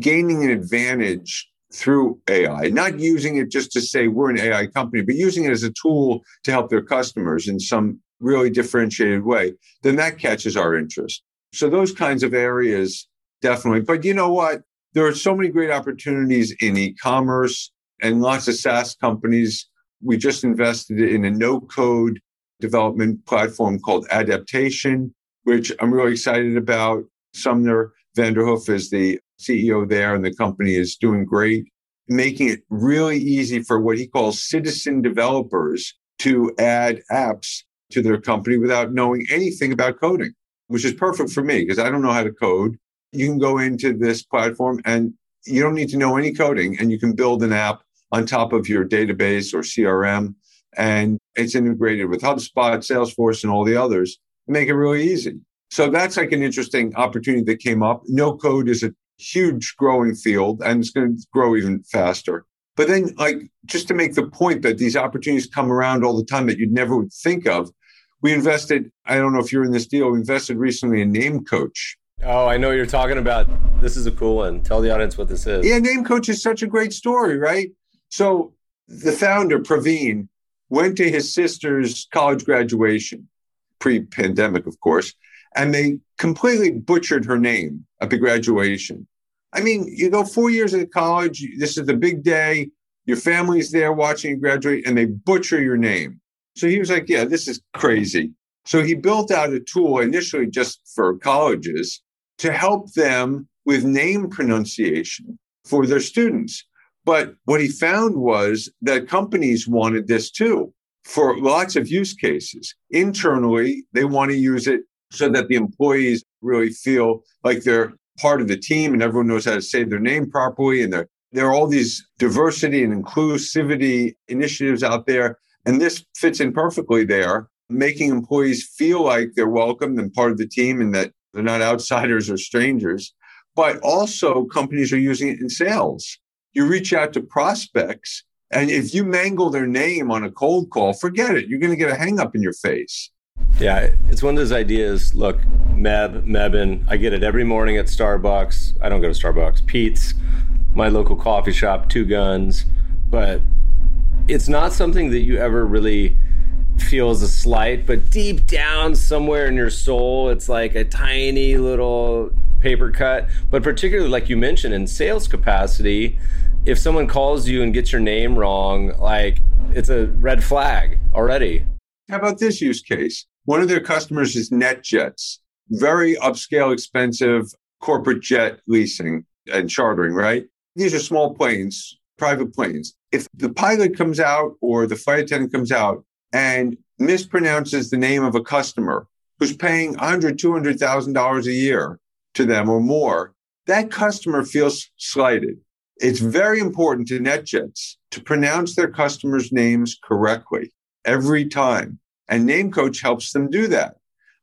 gaining an advantage through AI, not using it just to say we're an AI company, but using it as a tool to help their customers in some really differentiated way, then that catches our interest. So those kinds of areas definitely. But you know what? There are so many great opportunities in e-commerce and lots of SaaS companies. We just invested in a no code development platform called Adaptation, which I'm really excited about. Sumner Vanderhoof is the CEO there, and the company is doing great, making it really easy for what he calls citizen developers to add apps to their company without knowing anything about coding. which is perfect for me because I don't know how to code. You can go into this platform and you don't need to know any coding and you can build an app on top of your database or CRM. And it's integrated with HubSpot, Salesforce, and all the others. And make it really easy. So that's like an interesting opportunity that came up. No code is a huge growing field and it's going to grow even faster. But then, like, just to make the point that these opportunities come around all the time that you'd never would think of, we invested, I don't know if you're in this deal, we invested recently in Name Coach. Oh, I know you're talking about. This is a cool one. Tell the audience what this is. Yeah, Name Coach is such a great story, right? So the founder, Praveen, went to his sister's college graduation, pre pandemic, of course, and they completely butchered her name at the graduation. I mean, you go four years into college, this is the big day, your family's there watching you graduate, and they butcher your name. So he was like, Yeah, this is crazy. So he built out a tool initially just for colleges to help them with name pronunciation for their students. But what he found was that companies wanted this too for lots of use cases. Internally, they want to use it so that the employees really feel like they're part of the team and everyone knows how to say their name properly. And there, there are all these diversity and inclusivity initiatives out there. And this fits in perfectly there, making employees feel like they're welcome and part of the team and that they're not outsiders or strangers. But also, companies are using it in sales. You reach out to prospects, and if you mangle their name on a cold call, forget it. You're going to get a hang up in your face. Yeah, it's one of those ideas. Look, Meb, Mebin, I get it every morning at Starbucks. I don't go to Starbucks, Peet's, my local coffee shop, Two Guns. But it's not something that you ever really feel as a slight, but deep down somewhere in your soul, it's like a tiny little paper cut. But particularly, like you mentioned, in sales capacity, if someone calls you and gets your name wrong, like it's a red flag already. How about this use case? One of their customers is NetJets, very upscale, expensive corporate jet leasing and chartering, right? These are small planes, private planes. If the pilot comes out or the flight attendant comes out and mispronounces the name of a customer who's paying $100,000, $200,000 a year to them or more, that customer feels slighted. It's very important to NetJets to pronounce their customers' names correctly every time. And Name Coach helps them do that.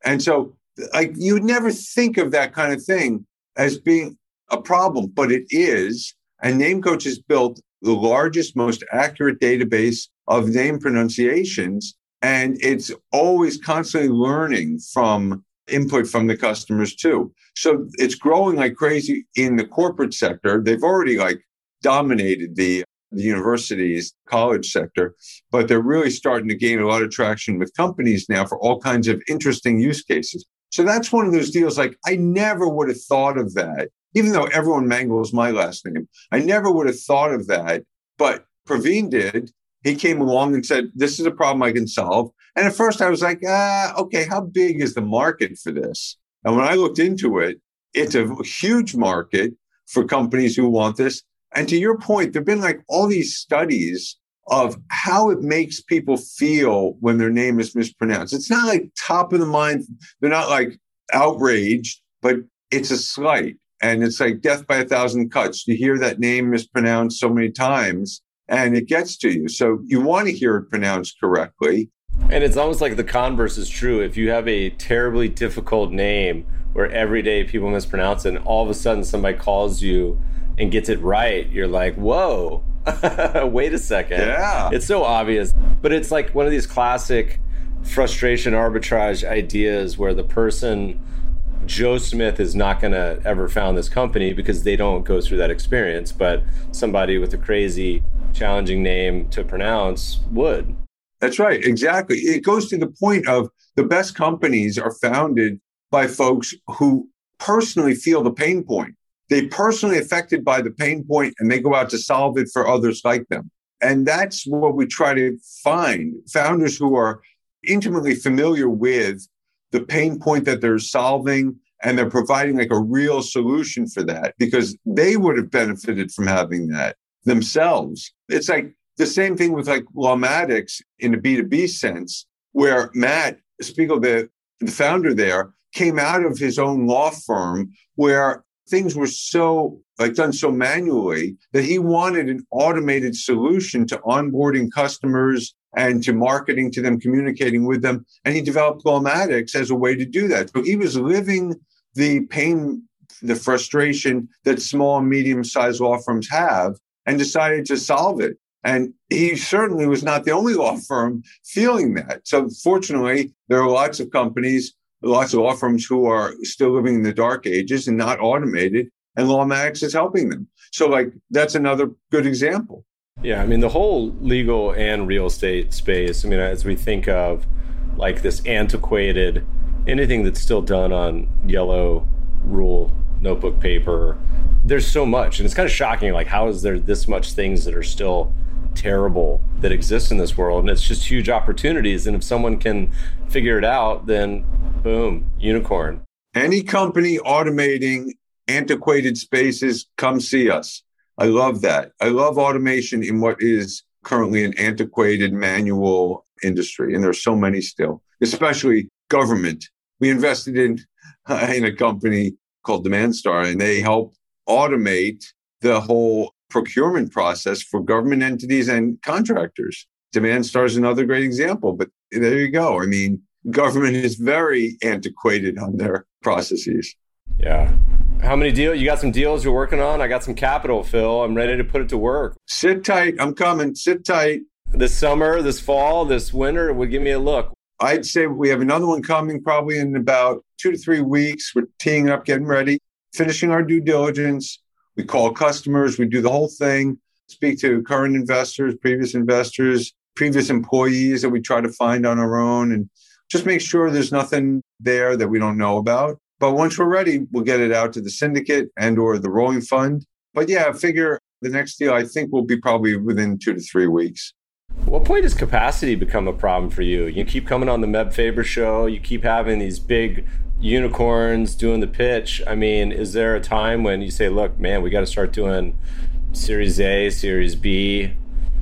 And so, like, you would never think of that kind of thing as being a problem, but it is. And Name Coach has built the largest, most accurate database of name pronunciations. And it's always constantly learning from input from the customers too. So it's growing like crazy in the corporate sector. They've already like dominated the the universities, college sector, but they're really starting to gain a lot of traction with companies now for all kinds of interesting use cases. So that's one of those deals like I never would have thought of that, even though everyone mangles my last name. I never would have thought of that, but Praveen did. He came along and said, This is a problem I can solve. And at first I was like, ah, okay, how big is the market for this? And when I looked into it, it's a huge market for companies who want this. And to your point, there have been like all these studies of how it makes people feel when their name is mispronounced. It's not like top of the mind. They're not like outraged, but it's a slight. And it's like death by a thousand cuts. You hear that name mispronounced so many times and it gets to you. So you want to hear it pronounced correctly. And it's almost like the converse is true. If you have a terribly difficult name where every day people mispronounce it and all of a sudden somebody calls you and gets it right, you're like, whoa, <laughs> wait a second. Yeah. It's so obvious. But it's like one of these classic frustration arbitrage ideas where the person, Joe Smith, is not going to ever found this company because they don't go through that experience. But somebody with a crazy, challenging name to pronounce would. That's right. Exactly. It goes to the point of the best companies are founded by folks who personally feel the pain point they personally affected by the pain point and they go out to solve it for others like them. And that's what we try to find founders who are intimately familiar with the pain point that they're solving and they're providing like a real solution for that because they would have benefited from having that themselves. It's like the same thing with like Lawmatics in a B2B sense, where Matt Spiegel, the, the founder there, came out of his own law firm where things were so like done so manually that he wanted an automated solution to onboarding customers and to marketing to them, communicating with them. And he developed Lawmatics as a way to do that. So he was living the pain, the frustration that small and medium sized law firms have and decided to solve it. And he certainly was not the only law firm feeling that. So fortunately, there are lots of companies, lots of law firms who are still living in the dark ages and not automated, and Lawmatics is helping them. So like that's another good example. Yeah, I mean the whole legal and real estate space. I mean, as we think of like this antiquated anything that's still done on yellow rule notebook paper, there's so much, and it's kind of shocking. Like, how is there this much things that are still terrible that exist in this world? And it's just huge opportunities. And if someone can figure it out, then boom, unicorn. Any company automating antiquated spaces, come see us. I love that. I love automation in what is currently an antiquated manual industry. And there's so many still, especially government. We invested in, <laughs> in a company called DemandStar, and they help automate the whole procurement process for government entities and contractors. DemandStar is another great example, but there you go. I mean, government is very antiquated on their processes. Yeah. How many deals? You got some deals you're working on? I got some capital, Phil. I'm ready to put it to work. Sit tight. I'm coming. Sit tight. This summer, this fall, this winter, would give me a look. I'd say we have another one coming probably in about two to three weeks. We're teeing up, getting ready, finishing our due diligence. We call customers, we do the whole thing, speak to current investors, previous investors, previous employees that we try to find on our own, and just make sure there's nothing there that we don't know about. But once we're ready, we'll get it out to the syndicate and or the rolling fund. But yeah, I figure the next deal I think will be probably within two to three weeks. What point does capacity become a problem for you? You keep coming on the Meb Faber show, you keep having these big unicorns doing the pitch. I mean, is there a time when you say, look, man, we got to start doing Series A, Series B?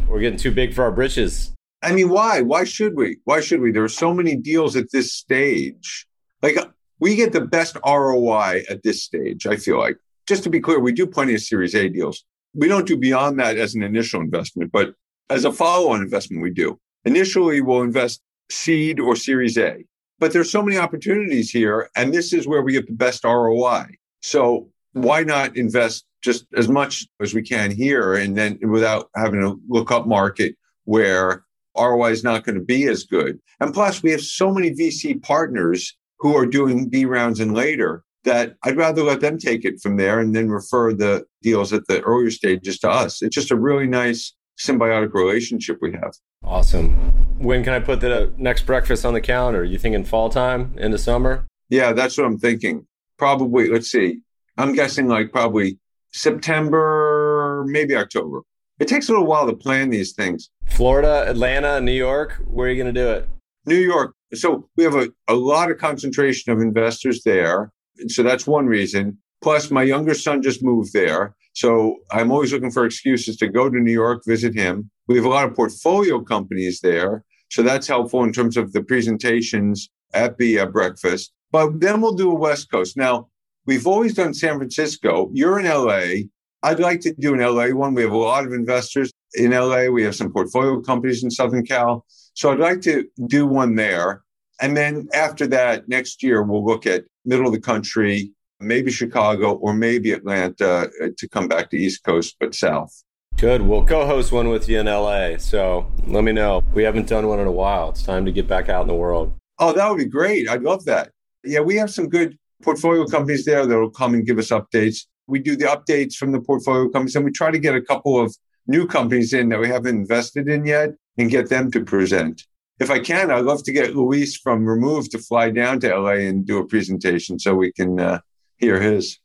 We're getting too big for our britches. I mean, why? Why should we? Why should we? There are so many deals at this stage. Like, we get the best ROI at this stage, I feel like. Just to be clear, we do plenty of Series A deals. We don't do beyond that as an initial investment, but as a follow on investment, we do. Initially, we'll invest seed or Series A, but there's so many opportunities here, and this is where we get the best ROI. So why not invest just as much as we can here and then without having to look up market where ROI is not going to be as good. And plus, we have so many VC partners who are doing B rounds and later that I'd rather let them take it from there and then refer the deals at the earlier stages to us. It's just a really nice symbiotic relationship we have. Awesome. When can I put the next breakfast on the calendar? You thinking fall time into summer? Yeah, that's what I'm thinking. Probably, let's see. I'm guessing like probably September, maybe October. It takes a little while to plan these things. Florida, Atlanta, New York, where are you going to do it? New York. So we have a, a lot of concentration of investors there. So that's one reason. Plus, my younger son just moved there. So I'm always looking for excuses to go to New York, visit him. We have a lot of portfolio companies there. So that's helpful in terms of the presentations at the uh, breakfast. But then we'll do a West Coast. Now, we've always done San Francisco. You're in LA. I'd like to do an LA one. We have a lot of investors in LA. We have some portfolio companies in Southern Cal. So I'd like to do one there. And then after that, next year, we'll look at middle of the country, maybe Chicago or maybe Atlanta uh, to come back to East Coast, but South. Good. We'll co host one with you in LA. So let me know. We haven't done one in a while. It's time to get back out in the world. Oh, that would be great. I'd love that. Yeah, we have some good portfolio companies there that will come and give us updates. We do the updates from the portfolio companies and we try to get a couple of new companies in that we haven't invested in yet and get them to present. If I can, I'd love to get Luis from Remoov to fly down to LA and do a presentation so we can uh, hear his.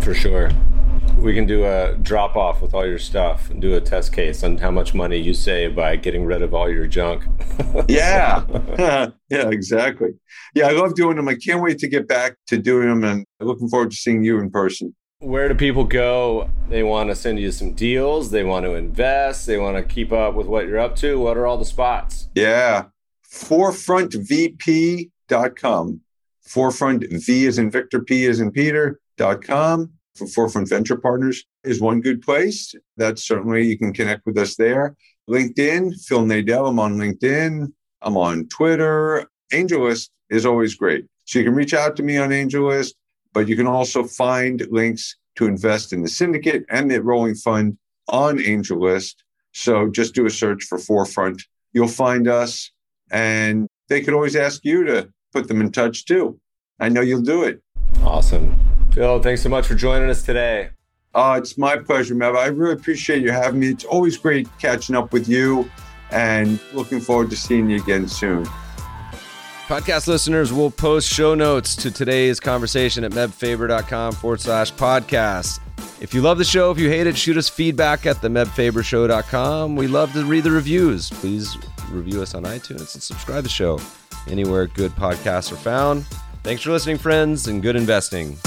For sure. We can do a drop off with all your stuff and do a test case on how much money you save by getting rid of all your junk. <laughs> yeah. <laughs> yeah, exactly. Yeah, I love doing them. I can't wait to get back to doing them and looking forward to seeing you in person. Where do people go? They want to send you some deals, they want to invest, they want to keep up with what you're up to. What are all the spots? Yeah. ForefrontVP.com Forefront V is in Victor, P is in Peter.com for Forefront Venture Partners is one good place. That's certainly you can connect with us there. LinkedIn, Phil Nadel. I'm on LinkedIn. I'm on Twitter. AngelList is always great. So you can reach out to me on AngelList, but you can also find links to invest in the syndicate and the rolling fund on AngelList. So just do a search for Forefront. You'll find us, and they could always ask you to put them in touch too. I know you'll do it. Awesome. Phil, thanks so much for joining us today. Uh, it's my pleasure, Meb. I really appreciate you having me. It's always great catching up with you and looking forward to seeing you again soon. Podcast listeners will post show notes to today's conversation at mebfaber.com forward slash podcast. If you love the show, if you hate it, shoot us feedback at the mebfabershow.com. We love to read the reviews. Please review us on iTunes and subscribe to the show anywhere good podcasts are found. Thanks for listening, friends, and good investing.